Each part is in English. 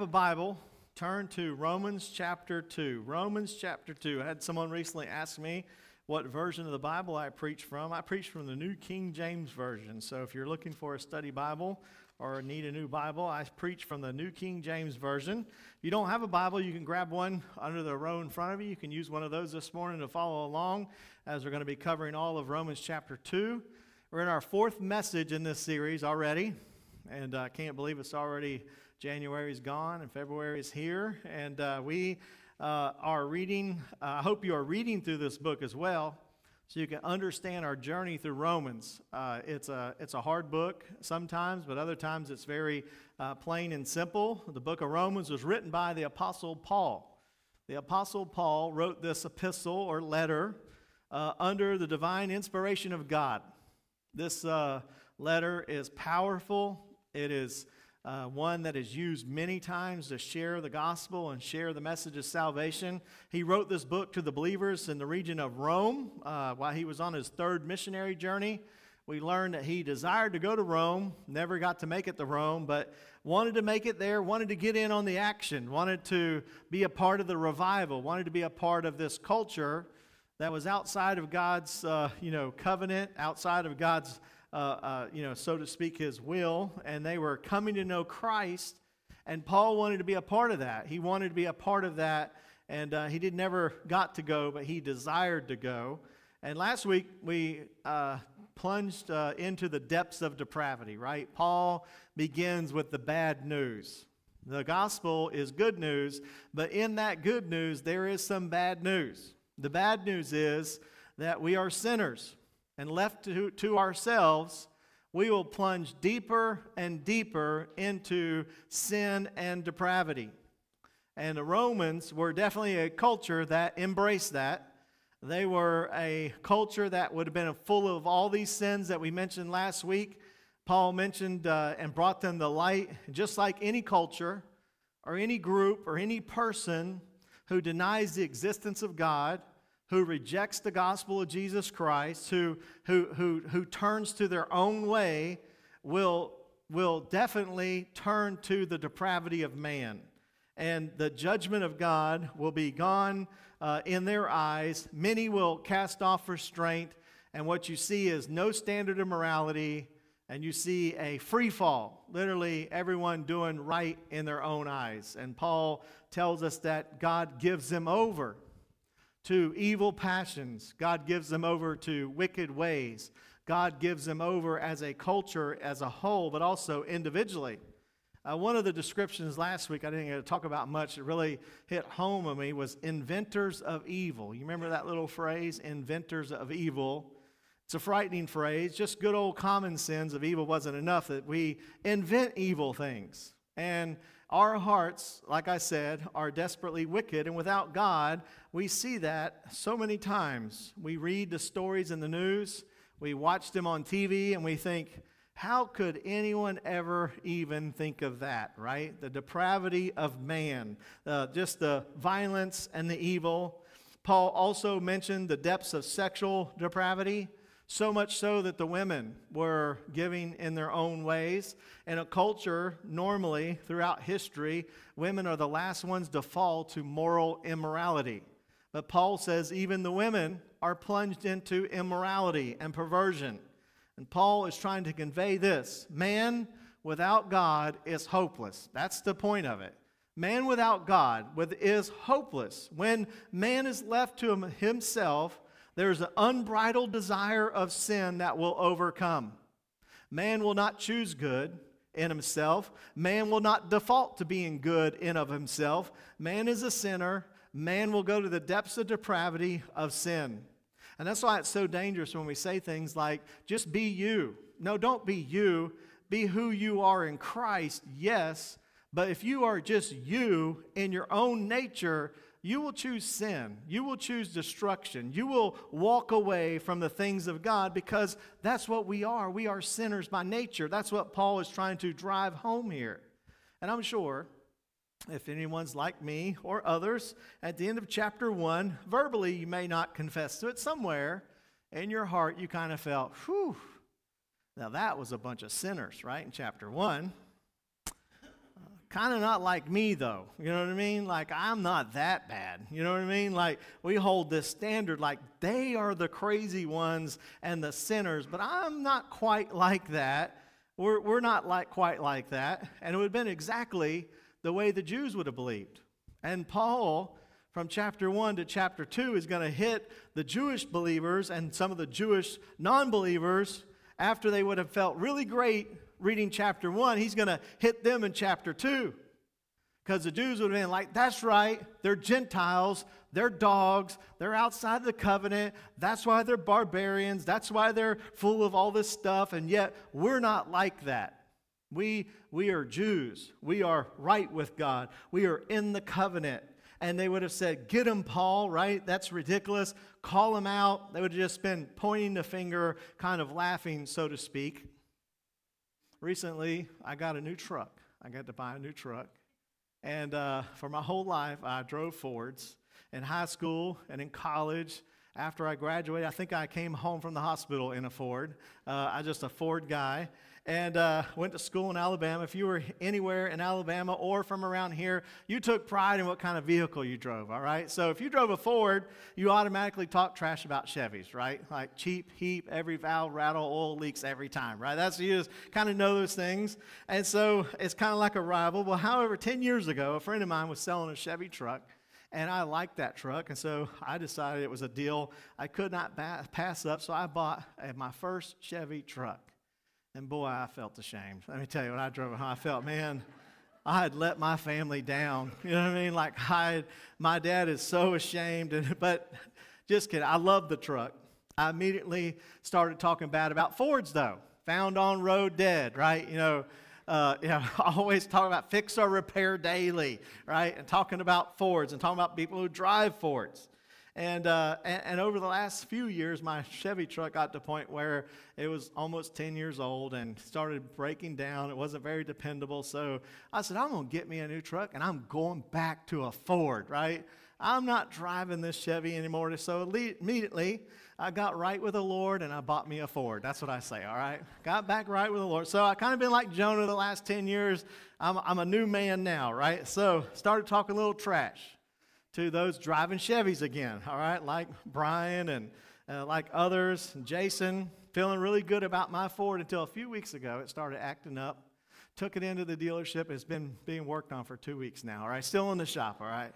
a Bible, turn to Romans chapter 2. Romans chapter 2. I had someone recently ask me what version of the Bible I preach from. I preach from the New King James Version. So if you're looking for a study Bible or need a new Bible, I preach from the New King James Version. If you don't have a Bible, you can grab one under the row in front of you. You can use one of those this morning to follow along as we're going to be covering all of Romans chapter 2. We're in our fourth message in this series already, and I can't believe it's already January is gone and February is here. And uh, we uh, are reading, uh, I hope you are reading through this book as well so you can understand our journey through Romans. Uh, it's, a, it's a hard book sometimes, but other times it's very uh, plain and simple. The book of Romans was written by the Apostle Paul. The Apostle Paul wrote this epistle or letter uh, under the divine inspiration of God. This letter is powerful. It is uh, one that is used many times to share the gospel and share the message of salvation. He wrote this book to the believers in the region of Rome uh, while he was on his third missionary journey. We learned that he desired to go to Rome, never got to make it to Rome, but wanted to make it there, wanted to get in on the action, wanted to be a part of the revival, wanted to be a part of this culture that was outside of God's, uh, you know, covenant, outside of God's uh, uh, you know, so to speak, his will, and they were coming to know Christ. And Paul wanted to be a part of that. He wanted to be a part of that, and uh, he did never got to go, but he desired to go. And last week we uh, plunged uh, into the depths of depravity. Right? Paul begins with the bad news. The gospel is good news, but in that good news there is some bad news. The bad news is that we are sinners and left to, to ourselves, we will plunge deeper and deeper into sin and depravity. And the Romans were definitely a culture that embraced that. They were a culture that would have been full of all these sins that we mentioned last week. Paul mentioned uh, and brought them to light, just like any culture or any group or any person who denies the existence of God who rejects the gospel of Jesus Christ, who, who, who, who turns to their own way, will, will definitely turn to the depravity of man. And the judgment of God will be gone uh, in their eyes. Many will cast off restraint. And what you see is no standard of morality, and you see a free fall. Literally, everyone doing right in their own eyes. And Paul tells us that God gives them over to evil passions. God gives them over to wicked ways. God gives them over as a culture as a whole, but also individually. Uh, one of the descriptions last week I didn't get to talk about much, it really hit home on me, was inventors of evil. You remember that little phrase, inventors of evil? It's a frightening phrase. Just good old common sense of evil wasn't enough that we invent evil things. And our hearts, like I said, are desperately wicked, and without God, we see that so many times. We read the stories in the news, we watch them on TV, and we think, how could anyone ever even think of that, right? The depravity of man, uh, just the violence and the evil. Paul also mentioned the depths of sexual depravity. So much so that the women were giving in their own ways. In a culture, normally throughout history, women are the last ones to fall to moral immorality. But Paul says even the women are plunged into immorality and perversion. And Paul is trying to convey this man without God is hopeless. That's the point of it. Man without God is hopeless. When man is left to himself, there's an unbridled desire of sin that will overcome. Man will not choose good in himself. Man will not default to being good in of himself. Man is a sinner. Man will go to the depths of depravity of sin. And that's why it's so dangerous when we say things like, just be you. No, don't be you. Be who you are in Christ, yes. But if you are just you in your own nature, you will choose sin. You will choose destruction. You will walk away from the things of God because that's what we are. We are sinners by nature. That's what Paul is trying to drive home here. And I'm sure if anyone's like me or others, at the end of chapter one, verbally you may not confess to it somewhere. In your heart, you kind of felt, whew, now that was a bunch of sinners, right? In chapter one. Kind of not like me though. You know what I mean? Like I'm not that bad. You know what I mean? Like we hold this standard like they are the crazy ones and the sinners, but I'm not quite like that. We're, we're not like quite like that. And it would have been exactly the way the Jews would have believed. And Paul, from chapter 1 to chapter 2, is going to hit the Jewish believers and some of the Jewish non believers after they would have felt really great reading chapter 1. He's going to hit them in chapter 2. Because the Jews would have been like, that's right, they're Gentiles, they're dogs, they're outside the covenant, that's why they're barbarians, that's why they're full of all this stuff, and yet we're not like that. We, we are Jews. We are right with God. We are in the covenant. And they would have said, Get him, Paul, right? That's ridiculous. Call him out. They would have just been pointing the finger, kind of laughing, so to speak. Recently, I got a new truck. I got to buy a new truck. And uh, for my whole life, I drove Fords. In high school and in college, after I graduated, I think I came home from the hospital in a Ford. Uh, I just a Ford guy and uh, went to school in Alabama. If you were anywhere in Alabama or from around here, you took pride in what kind of vehicle you drove, all right? So if you drove a Ford, you automatically talk trash about Chevys, right? Like cheap, heap, every valve rattle, oil leaks every time, right? That's you just kind of know those things. And so it's kind of like a rival. Well, however, 10 years ago, a friend of mine was selling a Chevy truck. And I liked that truck, and so I decided it was a deal I could not pass up. So I bought uh, my first Chevy truck. And boy, I felt ashamed. Let me tell you, when I drove home, I felt, man, I had let my family down. You know what I mean? Like, I my dad is so ashamed. And, but just kidding. I love the truck. I immediately started talking bad about Fords, though. Found on road dead, right? You know, uh, you know, always talking about fix or repair daily, right? And talking about Fords and talking about people who drive Fords. And, uh, and, and, over the last few years, my Chevy truck got to the point where it was almost 10 years old and started breaking down. It wasn't very dependable. So I said, I'm going to get me a new truck and I'm going back to a Ford, right? I'm not driving this Chevy anymore. So immediately, I got right with the Lord and I bought me a Ford. That's what I say, all right? Got back right with the Lord. So I kind of been like Jonah the last 10 years. I'm, I'm a new man now, right? So started talking a little trash to those driving Chevys again, all right, like Brian and uh, like others, Jason, feeling really good about my Ford until a few weeks ago it started acting up. Took it into the dealership. It's been being worked on for two weeks now, all right, still in the shop, all right.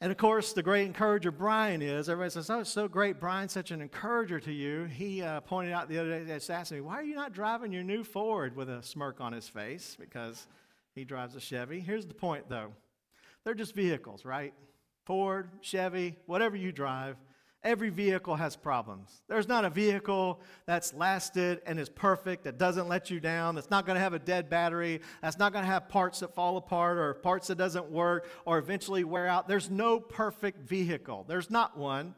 And of course, the great encourager Brian is. Everybody says, Oh, it's so great. Brian's such an encourager to you. He uh, pointed out the other day, just asked me, Why are you not driving your new Ford with a smirk on his face? Because he drives a Chevy. Here's the point, though they're just vehicles, right? Ford, Chevy, whatever you drive, every vehicle has problems. There's not a vehicle that's lasted and is perfect, that doesn't let you down, that's not going to have a dead battery, that's not going to have parts that fall apart or parts that doesn't work or eventually wear out. There's no perfect vehicle. There's not one.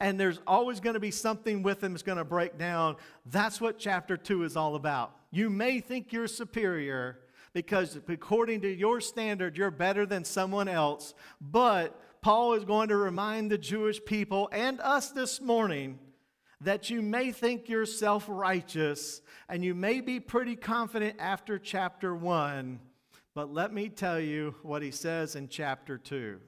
And there's always going to be something with them that's going to break down. That's what chapter 2 is all about. You may think you're superior, because according to your standard, you're better than someone else. But Paul is going to remind the Jewish people and us this morning that you may think you're self righteous and you may be pretty confident after chapter 1. But let me tell you what he says in chapter 2.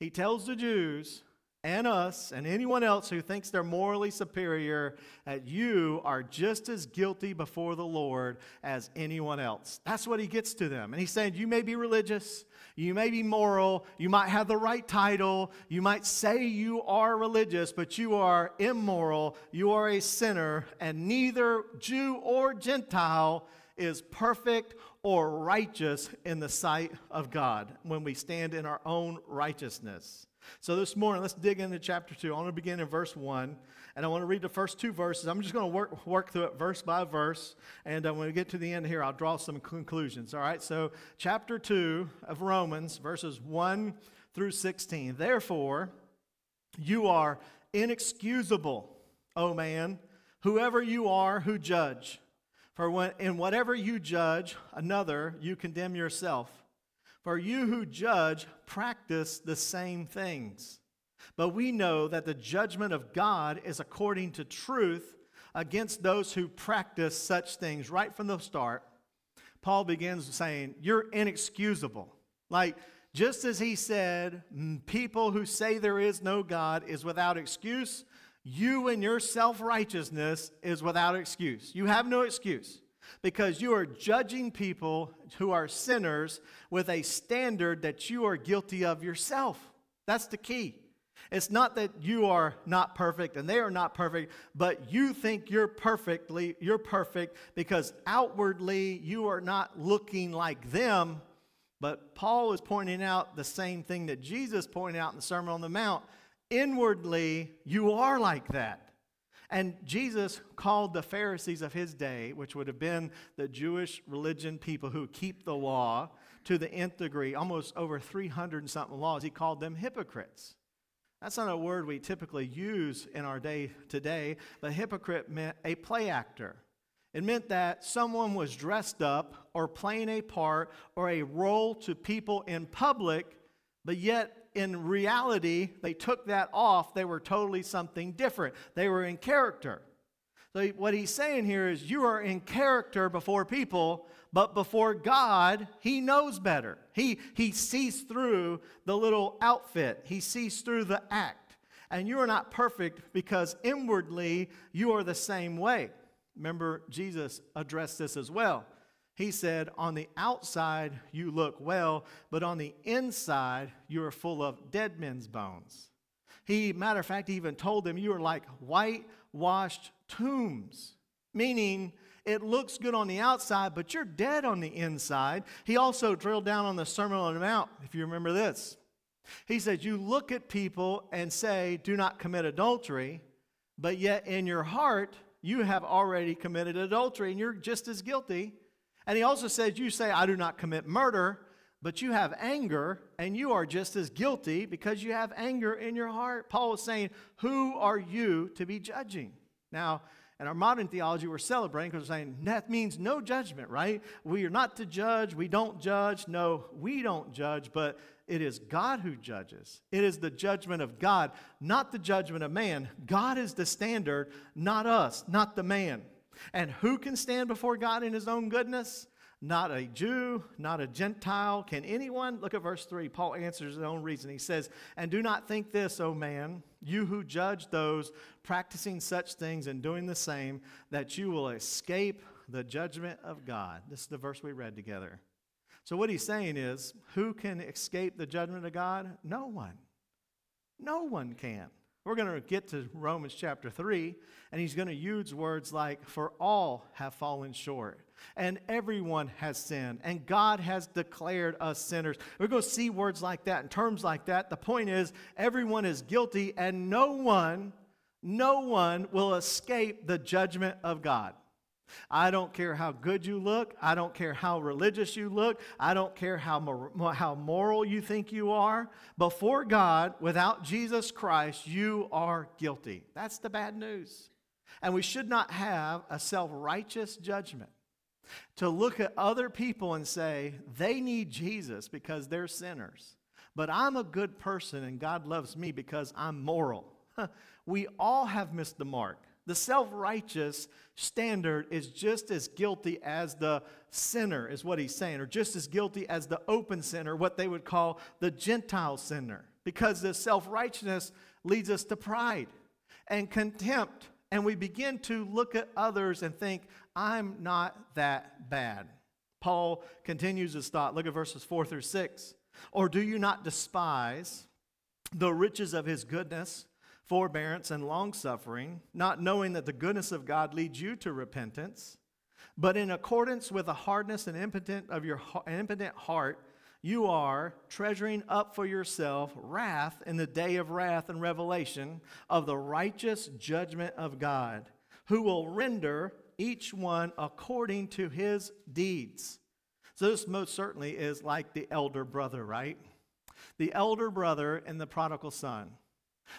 He tells the Jews, and us and anyone else who thinks they're morally superior that you are just as guilty before the Lord as anyone else. That's what he gets to them. And he's saying, You may be religious, you may be moral, you might have the right title, you might say you are religious, but you are immoral, you are a sinner, and neither Jew or Gentile is perfect or righteous in the sight of God when we stand in our own righteousness. So this morning, let's dig into chapter 2. I want to begin in verse 1, and I want to read the first two verses. I'm just going to work, work through it verse by verse, and uh, when we get to the end here, I'll draw some conclusions. All right, so chapter 2 of Romans, verses 1 through 16. Therefore, you are inexcusable, O man, whoever you are who judge. For when, in whatever you judge another, you condemn yourself. For you who judge practice the same things. But we know that the judgment of God is according to truth against those who practice such things right from the start. Paul begins saying, You're inexcusable. Like, just as he said, people who say there is no God is without excuse, you and your self righteousness is without excuse. You have no excuse because you are judging people who are sinners with a standard that you are guilty of yourself. That's the key. It's not that you are not perfect and they are not perfect, but you think you're perfectly you're perfect because outwardly you are not looking like them. But Paul is pointing out the same thing that Jesus pointed out in the Sermon on the Mount. Inwardly, you are like that. And Jesus called the Pharisees of his day, which would have been the Jewish religion people who keep the law to the nth degree, almost over 300 and something laws, he called them hypocrites. That's not a word we typically use in our day today, but hypocrite meant a play actor. It meant that someone was dressed up or playing a part or a role to people in public, but yet in reality, they took that off. They were totally something different. They were in character. So, what he's saying here is you are in character before people, but before God, he knows better. He, he sees through the little outfit, he sees through the act. And you are not perfect because inwardly you are the same way. Remember, Jesus addressed this as well. He said, On the outside you look well, but on the inside you are full of dead men's bones. He, matter of fact, even told them, You are like whitewashed tombs, meaning it looks good on the outside, but you're dead on the inside. He also drilled down on the Sermon on the Mount, if you remember this. He said, You look at people and say, Do not commit adultery, but yet in your heart, you have already committed adultery and you're just as guilty and he also says, You say, I do not commit murder, but you have anger, and you are just as guilty because you have anger in your heart. Paul is saying, Who are you to be judging? Now, in our modern theology, we're celebrating because we're saying that means no judgment, right? We are not to judge. We don't judge. No, we don't judge, but it is God who judges. It is the judgment of God, not the judgment of man. God is the standard, not us, not the man. And who can stand before God in his own goodness? Not a Jew, not a Gentile. Can anyone? Look at verse 3. Paul answers his own reason. He says, And do not think this, O man, you who judge those practicing such things and doing the same, that you will escape the judgment of God. This is the verse we read together. So, what he's saying is, who can escape the judgment of God? No one. No one can. We're going to get to Romans chapter 3, and he's going to use words like, For all have fallen short, and everyone has sinned, and God has declared us sinners. We're going to see words like that and terms like that. The point is, everyone is guilty, and no one, no one will escape the judgment of God. I don't care how good you look. I don't care how religious you look. I don't care how, mor- how moral you think you are. Before God, without Jesus Christ, you are guilty. That's the bad news. And we should not have a self righteous judgment to look at other people and say, they need Jesus because they're sinners. But I'm a good person and God loves me because I'm moral. we all have missed the mark. The self righteous standard is just as guilty as the sinner, is what he's saying, or just as guilty as the open sinner, what they would call the Gentile sinner, because the self righteousness leads us to pride and contempt. And we begin to look at others and think, I'm not that bad. Paul continues his thought. Look at verses 4 through 6. Or do you not despise the riches of his goodness? Forbearance, and long suffering, not knowing that the goodness of God leads you to repentance, but in accordance with the hardness and impotent of your impotent heart, you are treasuring up for yourself wrath in the day of wrath and revelation of the righteous judgment of God, who will render each one according to his deeds. So, this most certainly is like the elder brother, right? The elder brother and the prodigal son.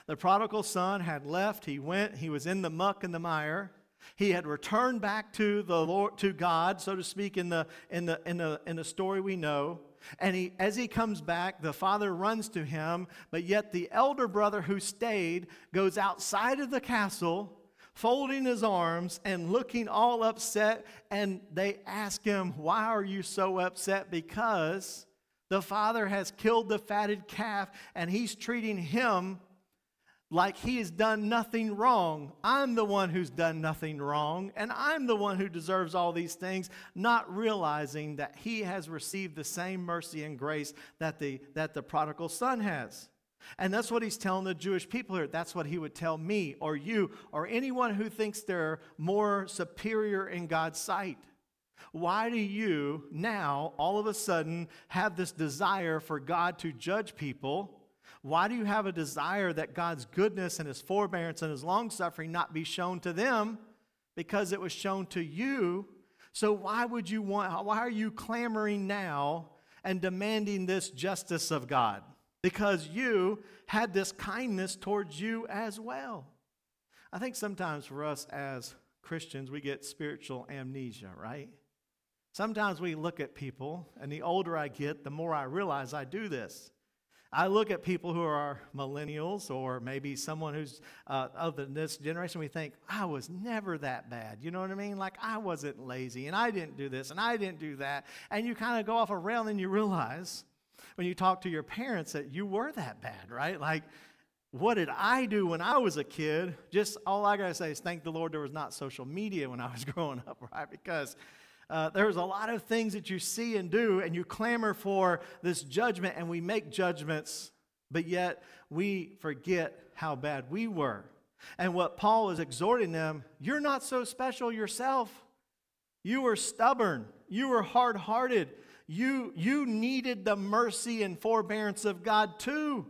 The prodigal son had left, he went, he was in the muck and the mire. He had returned back to the Lord, to God, so to speak, in the, in the, in the, in the story we know. And he, as he comes back, the father runs to him, but yet the elder brother who stayed goes outside of the castle, folding his arms and looking all upset. And they ask him, Why are you so upset? Because the father has killed the fatted calf and he's treating him like he has done nothing wrong. I'm the one who's done nothing wrong, and I'm the one who deserves all these things, not realizing that he has received the same mercy and grace that the, that the prodigal son has. And that's what he's telling the Jewish people here. That's what he would tell me or you or anyone who thinks they're more superior in God's sight. Why do you now all of a sudden have this desire for God to judge people? Why do you have a desire that God's goodness and his forbearance and his long suffering not be shown to them? Because it was shown to you. So why would you want why are you clamoring now and demanding this justice of God? Because you had this kindness towards you as well. I think sometimes for us as Christians, we get spiritual amnesia, right? Sometimes we look at people, and the older I get, the more I realize I do this. I look at people who are millennials or maybe someone who's uh, of this generation, we think, I was never that bad. You know what I mean? Like, I wasn't lazy and I didn't do this and I didn't do that. And you kind of go off a rail and then you realize when you talk to your parents that you were that bad, right? Like, what did I do when I was a kid? Just all I got to say is thank the Lord there was not social media when I was growing up, right? Because uh, there's a lot of things that you see and do, and you clamor for this judgment, and we make judgments, but yet we forget how bad we were. And what Paul is exhorting them you're not so special yourself. You were stubborn, you were hard hearted, you, you needed the mercy and forbearance of God too.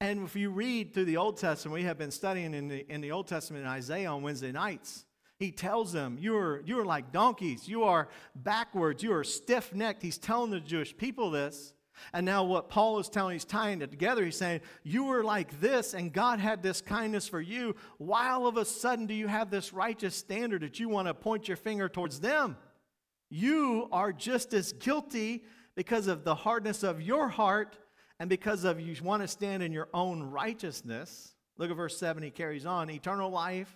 And if you read through the Old Testament, we have been studying in the, in the Old Testament in Isaiah on Wednesday nights. He tells them, you are, you are like donkeys. You are backwards. You are stiff necked. He's telling the Jewish people this. And now, what Paul is telling, he's tying it together. He's saying, You were like this, and God had this kindness for you. Why all of a sudden do you have this righteous standard that you want to point your finger towards them? You are just as guilty because of the hardness of your heart and because of you want to stand in your own righteousness. Look at verse 7. He carries on eternal life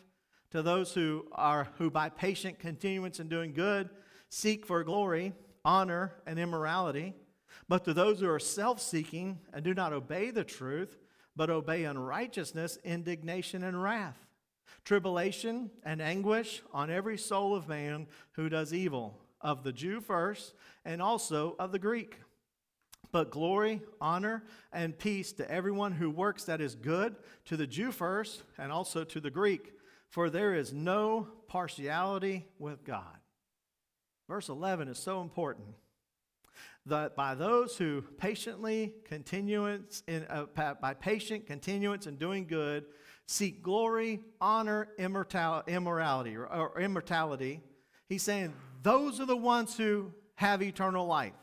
to those who are who by patient continuance in doing good seek for glory, honor, and immorality, but to those who are self-seeking and do not obey the truth, but obey unrighteousness, indignation, and wrath, tribulation and anguish on every soul of man who does evil, of the Jew first, and also of the Greek. But glory, honor, and peace to everyone who works that is good, to the Jew first, and also to the Greek for there is no partiality with God. Verse 11 is so important that by those who patiently continuance in uh, by patient continuance in doing good seek glory honor immorality or, or immortality he's saying those are the ones who have eternal life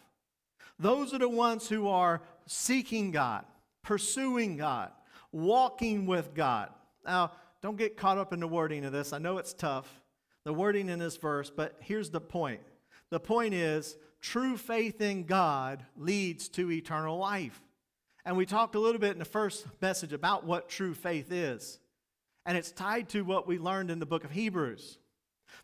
those are the ones who are seeking god pursuing god walking with god now don't get caught up in the wording of this. I know it's tough, the wording in this verse, but here's the point. The point is true faith in God leads to eternal life. And we talked a little bit in the first message about what true faith is. And it's tied to what we learned in the book of Hebrews.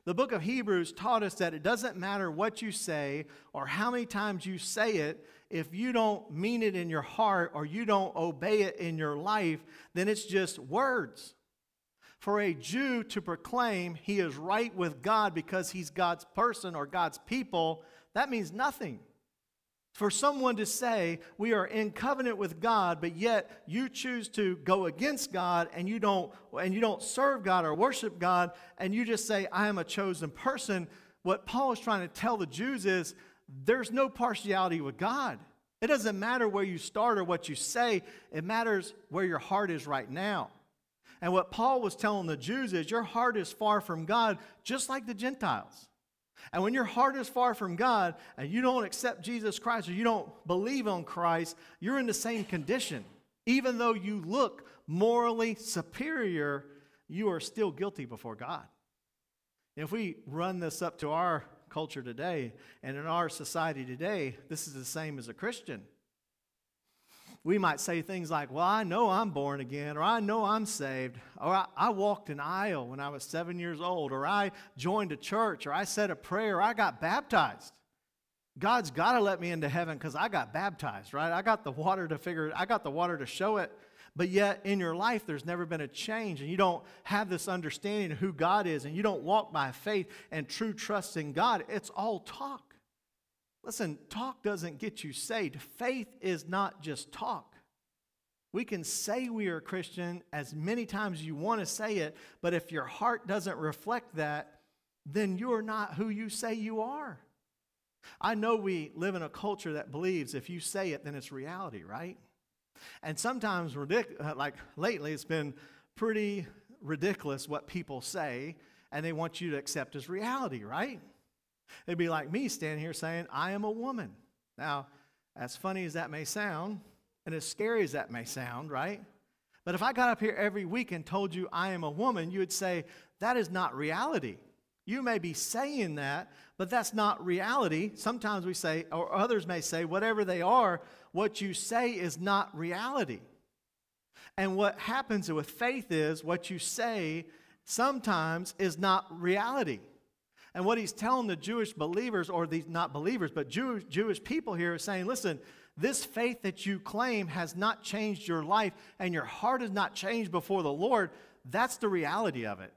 The book of Hebrews taught us that it doesn't matter what you say or how many times you say it, if you don't mean it in your heart or you don't obey it in your life, then it's just words. For a Jew to proclaim he is right with God because he's God's person or God's people, that means nothing. For someone to say we are in covenant with God, but yet you choose to go against God and you don't and you don't serve God or worship God, and you just say, I am a chosen person, what Paul is trying to tell the Jews is there's no partiality with God. It doesn't matter where you start or what you say, it matters where your heart is right now. And what Paul was telling the Jews is your heart is far from God, just like the Gentiles. And when your heart is far from God and you don't accept Jesus Christ or you don't believe on Christ, you're in the same condition. Even though you look morally superior, you are still guilty before God. If we run this up to our culture today and in our society today, this is the same as a Christian. We might say things like, Well, I know I'm born again, or I know I'm saved, or I, I, walked an aisle when I was seven years old, or I joined a church, or I said a prayer, or I got baptized. God's got to let me into heaven because I got baptized, right? I got the water to figure it, I got the water to show it. But yet in your life, there's never been a change, and you don't have this understanding of who God is, and you don't walk by faith and true trust in God. It's all talk. Listen, talk doesn't get you saved. Faith is not just talk. We can say we are a Christian as many times as you want to say it, but if your heart doesn't reflect that, then you're not who you say you are. I know we live in a culture that believes if you say it, then it's reality, right? And sometimes, uh, like lately, it's been pretty ridiculous what people say, and they want you to accept as reality, right? It'd be like me standing here saying, I am a woman. Now, as funny as that may sound, and as scary as that may sound, right? But if I got up here every week and told you I am a woman, you would say, that is not reality. You may be saying that, but that's not reality. Sometimes we say, or others may say, whatever they are, what you say is not reality. And what happens with faith is what you say sometimes is not reality. And what he's telling the Jewish believers, or these not believers, but Jewish, Jewish people here, is saying, listen, this faith that you claim has not changed your life and your heart has not changed before the Lord. That's the reality of it.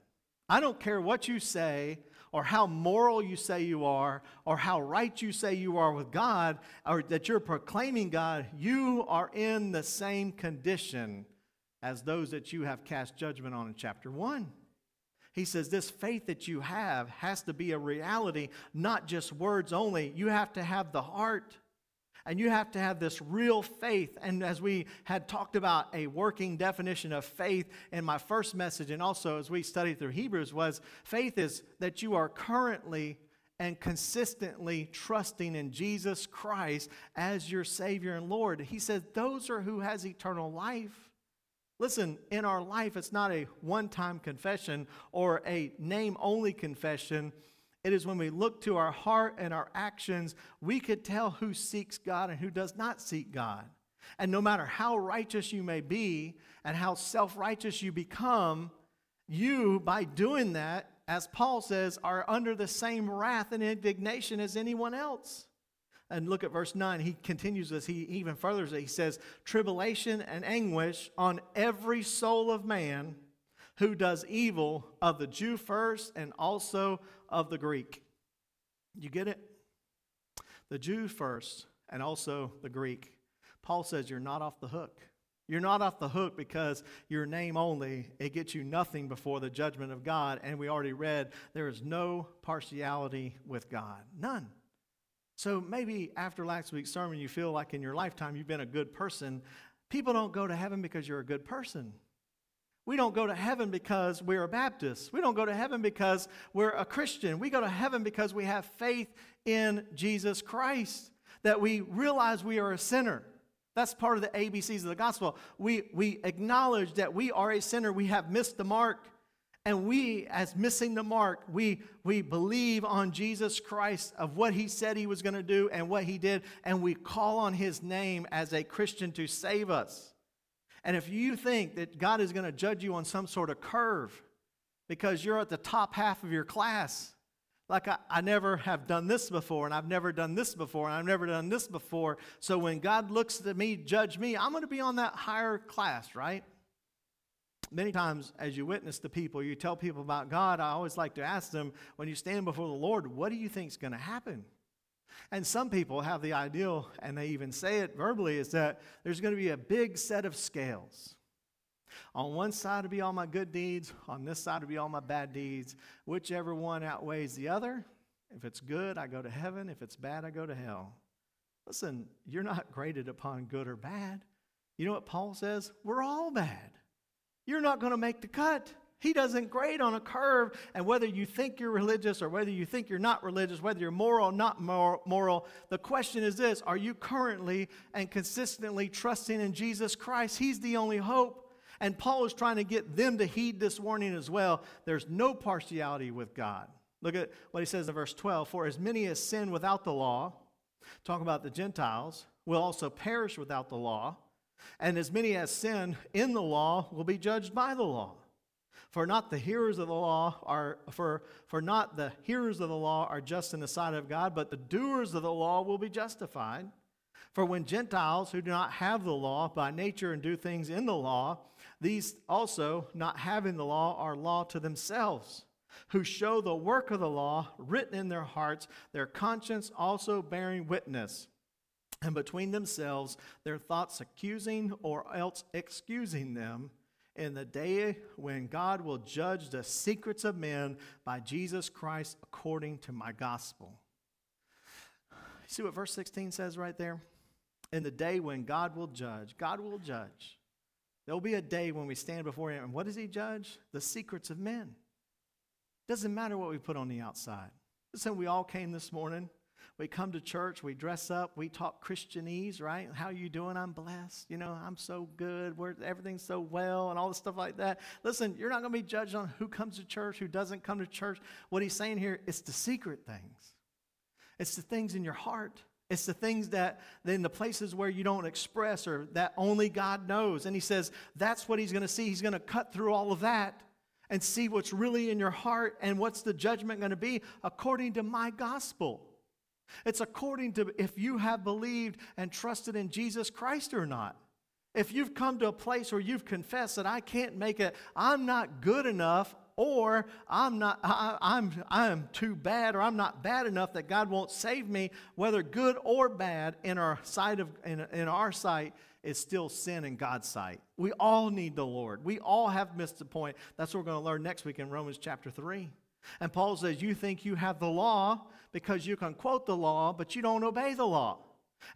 I don't care what you say or how moral you say you are or how right you say you are with God or that you're proclaiming God, you are in the same condition as those that you have cast judgment on in chapter 1. He says this faith that you have has to be a reality, not just words only. You have to have the heart. And you have to have this real faith. And as we had talked about a working definition of faith in my first message, and also as we studied through Hebrews, was faith is that you are currently and consistently trusting in Jesus Christ as your Savior and Lord. He says, Those are who has eternal life. Listen, in our life, it's not a one time confession or a name only confession. It is when we look to our heart and our actions, we could tell who seeks God and who does not seek God. And no matter how righteous you may be and how self righteous you become, you, by doing that, as Paul says, are under the same wrath and indignation as anyone else. And look at verse 9. He continues this. He even furthers it. He says, Tribulation and anguish on every soul of man who does evil, of the Jew first and also of the Greek. You get it? The Jew first and also the Greek. Paul says you're not off the hook. You're not off the hook because your name only, it gets you nothing before the judgment of God. And we already read there is no partiality with God. None. So maybe after last week's sermon, you feel like in your lifetime you've been a good person. People don't go to heaven because you're a good person. We don't go to heaven because we're a Baptist. We don't go to heaven because we're a Christian. We go to heaven because we have faith in Jesus Christ, that we realize we are a sinner. That's part of the ABCs of the gospel. We, we acknowledge that we are a sinner. We have missed the mark. And we, as missing the mark, we, we believe on Jesus Christ of what he said he was going to do and what he did, and we call on his name as a Christian to save us. And if you think that God is going to judge you on some sort of curve because you're at the top half of your class, like I, I never have done this before, and I've never done this before, and I've never done this before. So when God looks at me, judge me, I'm going to be on that higher class, right? Many times as you witness to people, you tell people about God, I always like to ask them, when you stand before the Lord, what do you think is going to happen? And some people have the ideal, and they even say it verbally, is that there's going to be a big set of scales. On one side to be all my good deeds, on this side to be all my bad deeds. Whichever one outweighs the other. If it's good, I go to heaven. If it's bad, I go to hell. Listen, you're not graded upon good or bad. You know what Paul says? We're all bad you're not going to make the cut. He doesn't grade on a curve, and whether you think you're religious or whether you think you're not religious, whether you're moral or not moral, the question is this Are you currently and consistently trusting in Jesus Christ? He's the only hope. And Paul is trying to get them to heed this warning as well. There's no partiality with God. Look at what he says in verse 12 For as many as sin without the law, talk about the Gentiles, will also perish without the law And as many as sin in the law will be judged by the law. For not the hearers of the law are for, for not the hearers of the law are just in the sight of God, but the doers of the law will be justified. For when Gentiles who do not have the law by nature and do things in the law, these also, not having the law, are law to themselves, who show the work of the law written in their hearts, their conscience also bearing witness, and between themselves their thoughts accusing or else excusing them in the day when God will judge the secrets of men by Jesus Christ according to my gospel. See what verse 16 says right there? in the day when God will judge. God will judge. There'll be a day when we stand before Him. And what does He judge? The secrets of men. Doesn't matter what we put on the outside. Listen, we all came this morning. We come to church, we dress up, we talk Christianese, right? How you doing? I'm blessed. You know, I'm so good. We're, everything's so well and all this stuff like that. Listen, you're not going to be judged on who comes to church, who doesn't come to church. What he's saying here, it's the secret things. It's the things in your heart. It's the things that, in the places where you don't express or that only God knows. And he says that's what he's going to see. He's going to cut through all of that and see what's really in your heart and what's the judgment going to be according to my gospel. It's according to if you have believed and trusted in Jesus Christ or not. If you've come to a place where you've confessed that I can't make it, I'm not good enough, or I'm not I, I'm I'm too bad or I'm not bad enough that God won't save me, whether good or bad in our sight of in, in our sight is still sin in God's sight. We all need the Lord. We all have missed the point. That's what we're going to learn next week in Romans chapter 3. And Paul says, You think you have the law because you can quote the law, but you don't obey the law.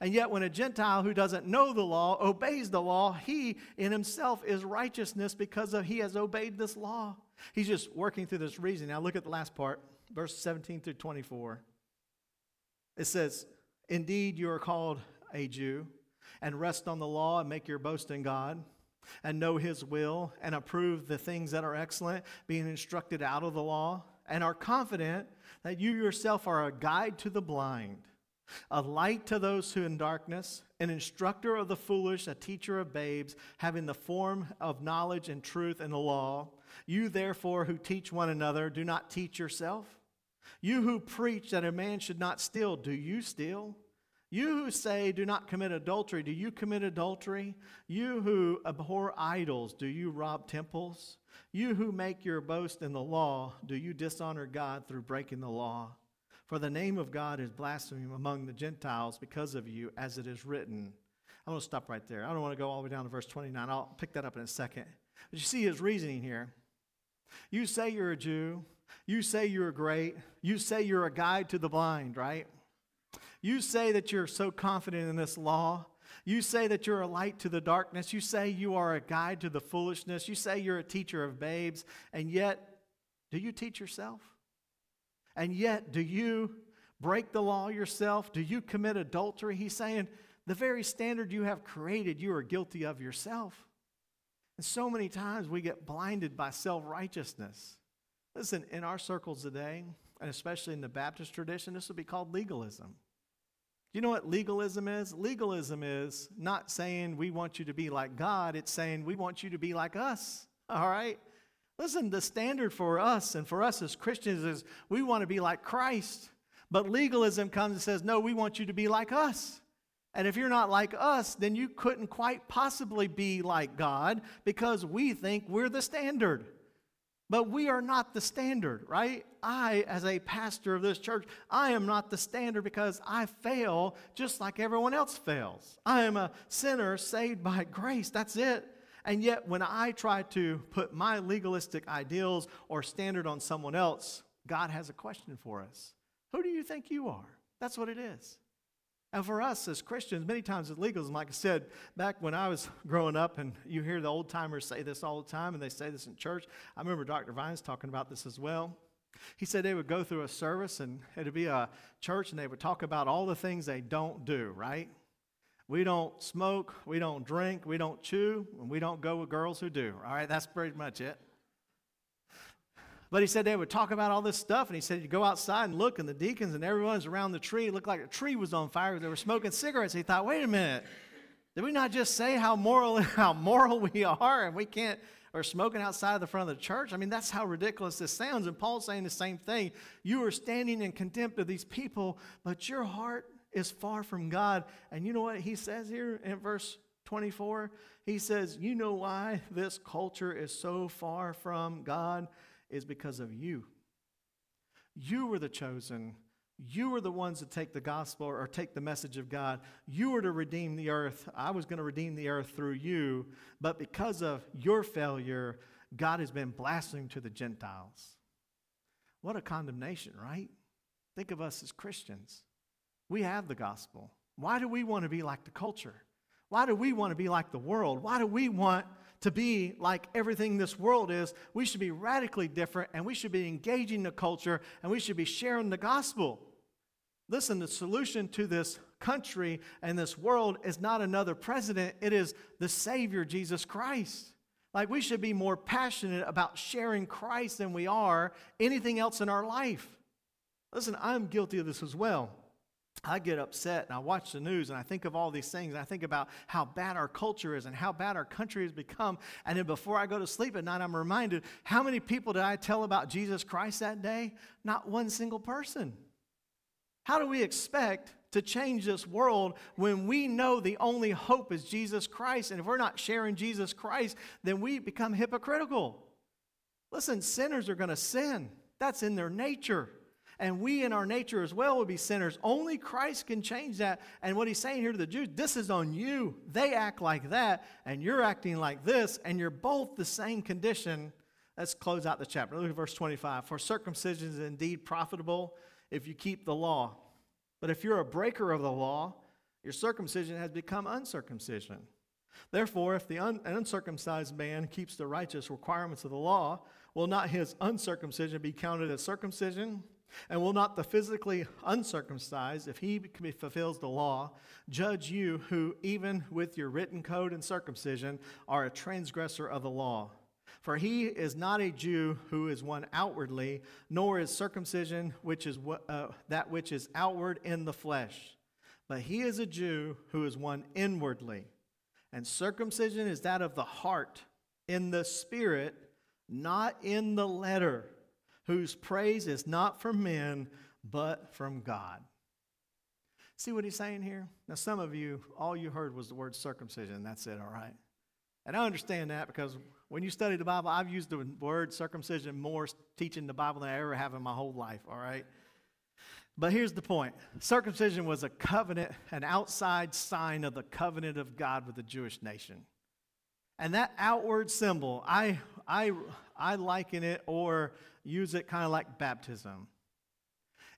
And yet, when a Gentile who doesn't know the law obeys the law, he in himself is righteousness because of he has obeyed this law. He's just working through this reasoning. Now look at the last part, verse 17 through 24. It says, Indeed, you are called a Jew, and rest on the law and make your boast in God, and know his will, and approve the things that are excellent, being instructed out of the law, and are confident that you yourself are a guide to the blind, a light to those who in darkness, an instructor of the foolish, a teacher of babes, having the form of knowledge and truth in the law you, therefore, who teach one another, do not teach yourself. You who preach that a man should not steal, do you steal? You who say, do not commit adultery, do you commit adultery? You who abhor idols, do you rob temples? You who make your boast in the law, do you dishonor God through breaking the law? For the name of God is blasphemed among the Gentiles because of you, as it is written. I'm going to stop right there. I don't want to go all the way down to verse 29. I'll pick that up in a second. But you see his reasoning here. You say you're a Jew. You say you're great. You say you're a guide to the blind, right? You say that you're so confident in this law. You say that you're a light to the darkness. You say you are a guide to the foolishness. You say you're a teacher of babes. And yet, do you teach yourself? And yet, do you break the law yourself? Do you commit adultery? He's saying, the very standard you have created, you are guilty of yourself. And so many times we get blinded by self righteousness. Listen, in our circles today, and especially in the Baptist tradition, this would be called legalism. You know what legalism is? Legalism is not saying we want you to be like God, it's saying we want you to be like us. All right? Listen, the standard for us and for us as Christians is we want to be like Christ. But legalism comes and says, no, we want you to be like us. And if you're not like us, then you couldn't quite possibly be like God because we think we're the standard. But we are not the standard, right? I, as a pastor of this church, I am not the standard because I fail just like everyone else fails. I am a sinner saved by grace. That's it. And yet, when I try to put my legalistic ideals or standard on someone else, God has a question for us Who do you think you are? That's what it is. And for us as Christians, many times with legalism, like I said, back when I was growing up, and you hear the old timers say this all the time, and they say this in church. I remember Dr. Vines talking about this as well. He said they would go through a service, and it'd be a church, and they would talk about all the things they don't do, right? We don't smoke, we don't drink, we don't chew, and we don't go with girls who do. All right, that's pretty much it. But he said they would talk about all this stuff, and he said you go outside and look, and the deacons and everyone's around the tree. It looked like a tree was on fire. They were smoking cigarettes. He thought, wait a minute, Did we not just say how moral, how moral we are and we can't, or smoking outside of the front of the church? I mean, that's how ridiculous this sounds. And Paul's saying the same thing. You are standing in contempt of these people, but your heart is far from God. And you know what he says here in verse 24? He says, You know why this culture is so far from God? Is because of you. You were the chosen you were the ones to take the gospel or take the message of God. You were to redeem the earth. I was going to redeem the earth through you. But because of your failure, God has been blaspheming to the Gentiles. What a condemnation, right? Think of us as Christians. We have the gospel. Why do we want to be like the culture? Why do we want to be like the world? Why do we want to be like everything this world is? We should be radically different and we should be engaging the culture and we should be sharing the gospel. Listen, the solution to this country and this world is not another president, it is the Savior, Jesus Christ. Like, we should be more passionate about sharing Christ than we are anything else in our life. Listen, I'm guilty of this as well. I get upset and I watch the news and I think of all these things and I think about how bad our culture is and how bad our country has become. And then before I go to sleep at night, I'm reminded how many people did I tell about Jesus Christ that day? Not one single person. How do we expect to change this world when we know the only hope is Jesus Christ? And if we're not sharing Jesus Christ, then we become hypocritical. Listen, sinners are going to sin, that's in their nature. And we in our nature as well will be sinners. Only Christ can change that. And what he's saying here to the Jews, this is on you. They act like that, and you're acting like this, and you're both the same condition. Let's close out the chapter. Look at verse 25. For circumcision is indeed profitable if you keep the law. But if you're a breaker of the law, your circumcision has become uncircumcision. Therefore, if the un- uncircumcised man keeps the righteous requirements of the law, will not his uncircumcision be counted as circumcision? And will not the physically uncircumcised, if he fulfills the law, judge you who, even with your written code and circumcision, are a transgressor of the law? For he is not a Jew who is one outwardly, nor is circumcision which is uh, that which is outward in the flesh, but he is a Jew who is one inwardly. And circumcision is that of the heart, in the spirit, not in the letter, whose praise is not from men, but from God. See what he's saying here? Now, some of you, all you heard was the word circumcision. That's it, all right? And I understand that because when you study the Bible, I've used the word circumcision more teaching the Bible than I ever have in my whole life, all right? But here's the point circumcision was a covenant, an outside sign of the covenant of God with the Jewish nation. And that outward symbol, I, I, I liken it or use it kind of like baptism.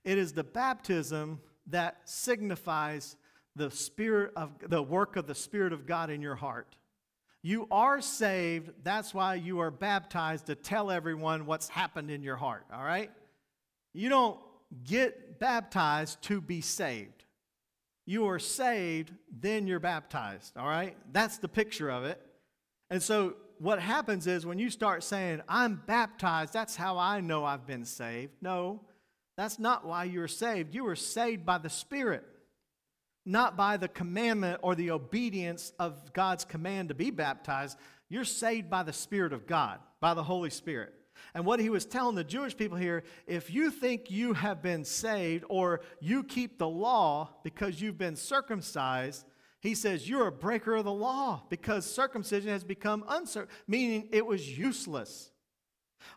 It is the baptism that signifies the spirit of the work of the Spirit of God in your heart. You are saved. That's why you are baptized to tell everyone what's happened in your heart, all right? You don't get baptized to be saved. You are saved, then you're baptized, all right? That's the picture of it. And so what happens is when you start saying, I'm baptized, that's how I know I've been saved. No, that's not why you're saved. You were saved by the Spirit not by the commandment or the obedience of God's command to be baptized. You're saved by the Spirit of God, by the Holy Spirit. And what he was telling the Jewish people here if you think you have been saved or you keep the law because you've been circumcised, he says you're a breaker of the law because circumcision has become uncircumcised, meaning it was useless.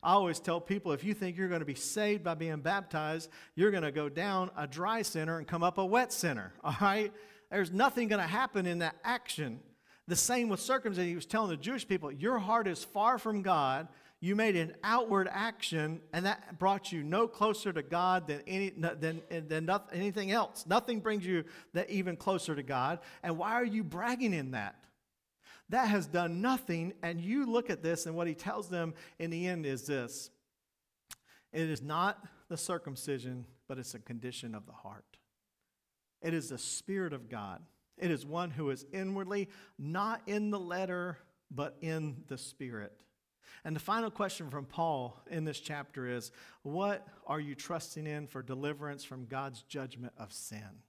I always tell people if you think you're going to be saved by being baptized, you're going to go down a dry center and come up a wet center. All right? There's nothing going to happen in that action. The same with circumcision. He was telling the Jewish people, Your heart is far from God. You made an outward action, and that brought you no closer to God than, any, than, than nothing, anything else. Nothing brings you that even closer to God. And why are you bragging in that? That has done nothing. And you look at this, and what he tells them in the end is this it is not the circumcision, but it's a condition of the heart. It is the Spirit of God. It is one who is inwardly, not in the letter, but in the Spirit. And the final question from Paul in this chapter is What are you trusting in for deliverance from God's judgment of sin?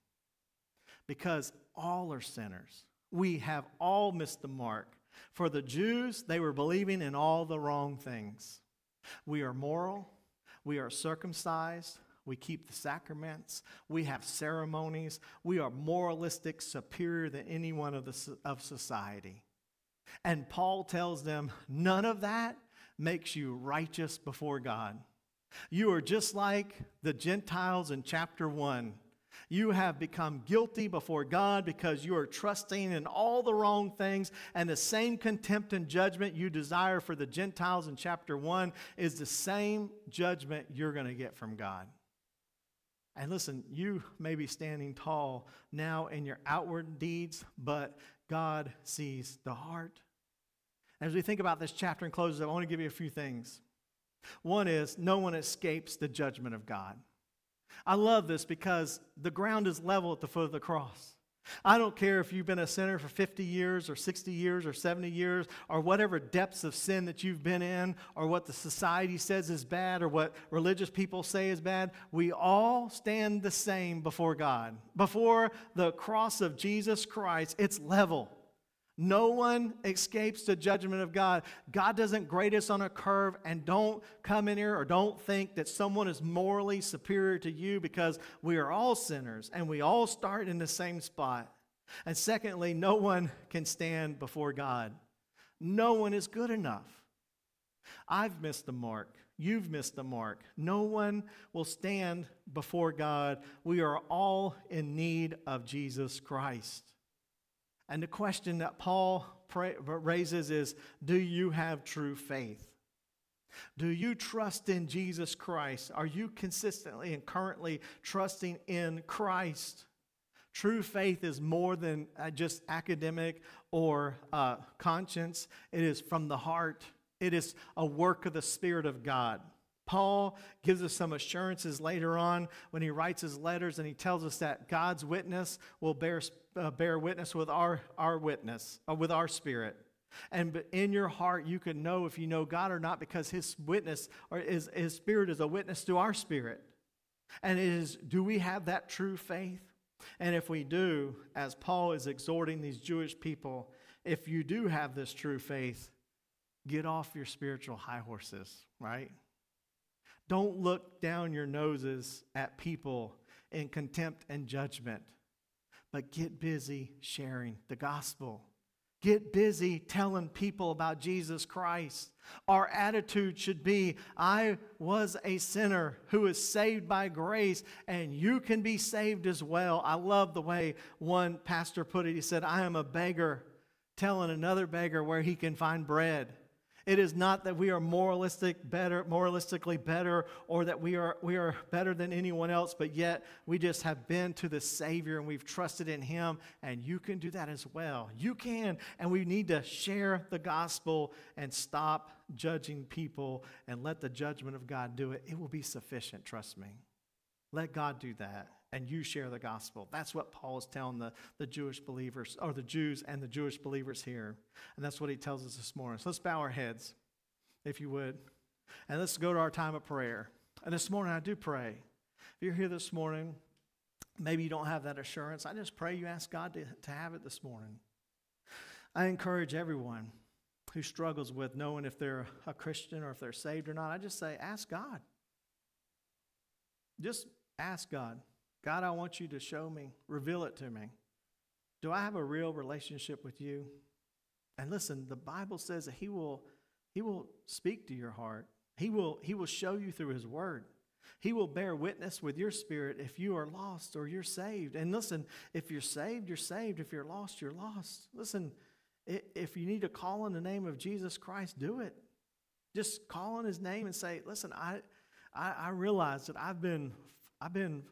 Because all are sinners. We have all missed the mark. For the Jews, they were believing in all the wrong things. We are moral, we are circumcised, we keep the sacraments, we have ceremonies, we are moralistic, superior than anyone of, the, of society. And Paul tells them none of that makes you righteous before God. You are just like the Gentiles in chapter 1 you have become guilty before God because you are trusting in all the wrong things, and the same contempt and judgment you desire for the Gentiles in chapter 1 is the same judgment you're going to get from God. And listen, you may be standing tall now in your outward deeds, but God sees the heart. As we think about this chapter and closes, I want to give you a few things. One is no one escapes the judgment of God. I love this because the ground is level at the foot of the cross. I don't care if you've been a sinner for 50 years or 60 years or 70 years or whatever depths of sin that you've been in or what the society says is bad or what religious people say is bad. We all stand the same before God. Before the cross of Jesus Christ, it's level. No one escapes the judgment of God. God doesn't grade us on a curve, and don't come in here or don't think that someone is morally superior to you because we are all sinners and we all start in the same spot. And secondly, no one can stand before God. No one is good enough. I've missed the mark. You've missed the mark. No one will stand before God. We are all in need of Jesus Christ. And the question that Paul pray, raises is Do you have true faith? Do you trust in Jesus Christ? Are you consistently and currently trusting in Christ? True faith is more than uh, just academic or uh, conscience, it is from the heart, it is a work of the Spirit of God. Paul gives us some assurances later on when he writes his letters and he tells us that God's witness will bear, uh, bear witness with our, our witness, uh, with our spirit. And in your heart, you can know if you know God or not because his witness or his, his spirit is a witness to our spirit. And it is, do we have that true faith? And if we do, as Paul is exhorting these Jewish people, if you do have this true faith, get off your spiritual high horses, right? Don't look down your noses at people in contempt and judgment, but get busy sharing the gospel. Get busy telling people about Jesus Christ. Our attitude should be I was a sinner who is saved by grace, and you can be saved as well. I love the way one pastor put it. He said, I am a beggar telling another beggar where he can find bread. It is not that we are moralistic better, moralistically better, or that we are, we are better than anyone else, but yet we just have been to the Savior and we've trusted in Him, and you can do that as well. You can, and we need to share the gospel and stop judging people and let the judgment of God do it. It will be sufficient, trust me. Let God do that and you share the gospel. That's what Paul is telling the, the Jewish believers, or the Jews and the Jewish believers here. And that's what he tells us this morning. So let's bow our heads, if you would. And let's go to our time of prayer. And this morning, I do pray. If you're here this morning, maybe you don't have that assurance. I just pray you ask God to, to have it this morning. I encourage everyone who struggles with knowing if they're a Christian or if they're saved or not. I just say, ask God. Just ask God. God, I want you to show me, reveal it to me. Do I have a real relationship with you? And listen, the Bible says that He will, He will speak to your heart. He will, he will show you through His Word. He will bear witness with your spirit if you are lost or you're saved. And listen, if you're saved, you're saved. If you're lost, you're lost. Listen, if you need to call on the name of Jesus Christ, do it. Just call on His name and say, Listen, I, I, I realize that I've been I've been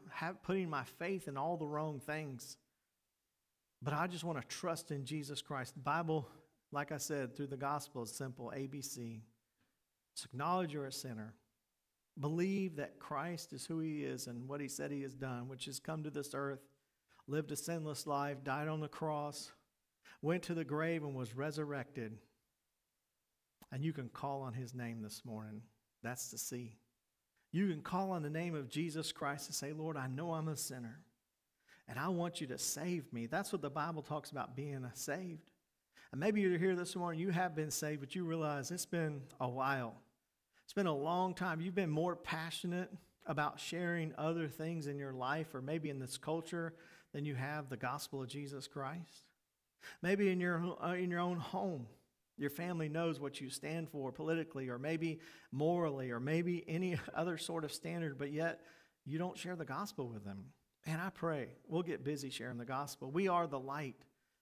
putting my faith in all the wrong things. But I just want to trust in Jesus Christ. The Bible, like I said, through the gospel is simple ABC. It's acknowledge you're a sinner. Believe that Christ is who he is and what he said he has done, which is come to this earth, lived a sinless life, died on the cross, went to the grave, and was resurrected. And you can call on his name this morning. That's the C. You can call on the name of Jesus Christ and say, Lord, I know I'm a sinner. and I want you to save me. That's what the Bible talks about being saved. And maybe you're here this morning, you have been saved, but you realize it's been a while. It's been a long time. You've been more passionate about sharing other things in your life or maybe in this culture than you have the gospel of Jesus Christ. Maybe in your, uh, in your own home, your family knows what you stand for politically or maybe morally or maybe any other sort of standard, but yet you don't share the gospel with them. And I pray we'll get busy sharing the gospel. We are the light,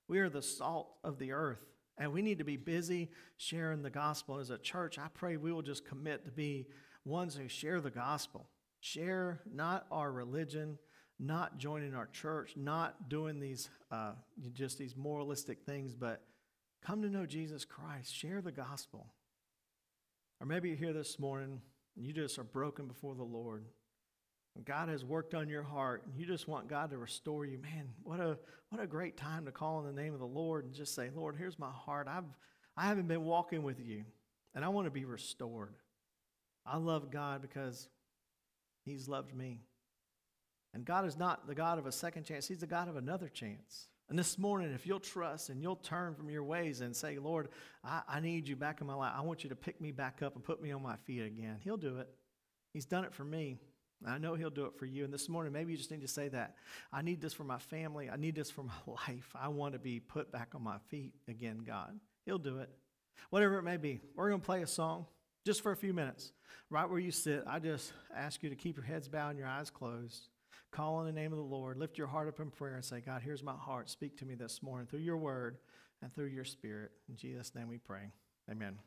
we are the salt of the earth. And we need to be busy sharing the gospel as a church. I pray we will just commit to be ones who share the gospel. Share not our religion, not joining our church, not doing these uh, just these moralistic things, but come to know Jesus Christ. Share the gospel. Or maybe you're here this morning and you just are broken before the Lord. God has worked on your heart, and you just want God to restore you. Man, what a what a great time to call on the name of the Lord and just say, Lord, here's my heart. I've I haven't been walking with you, and I want to be restored. I love God because He's loved me. And God is not the God of a second chance, He's the God of another chance. And this morning, if you'll trust and you'll turn from your ways and say, Lord, I, I need you back in my life, I want you to pick me back up and put me on my feet again, He'll do it. He's done it for me. I know He'll do it for you. And this morning, maybe you just need to say that. I need this for my family. I need this for my life. I want to be put back on my feet again, God. He'll do it. Whatever it may be. We're going to play a song just for a few minutes. Right where you sit, I just ask you to keep your heads bowed and your eyes closed. Call on the name of the Lord. Lift your heart up in prayer and say, God, here's my heart. Speak to me this morning through your word and through your spirit. In Jesus' name we pray. Amen.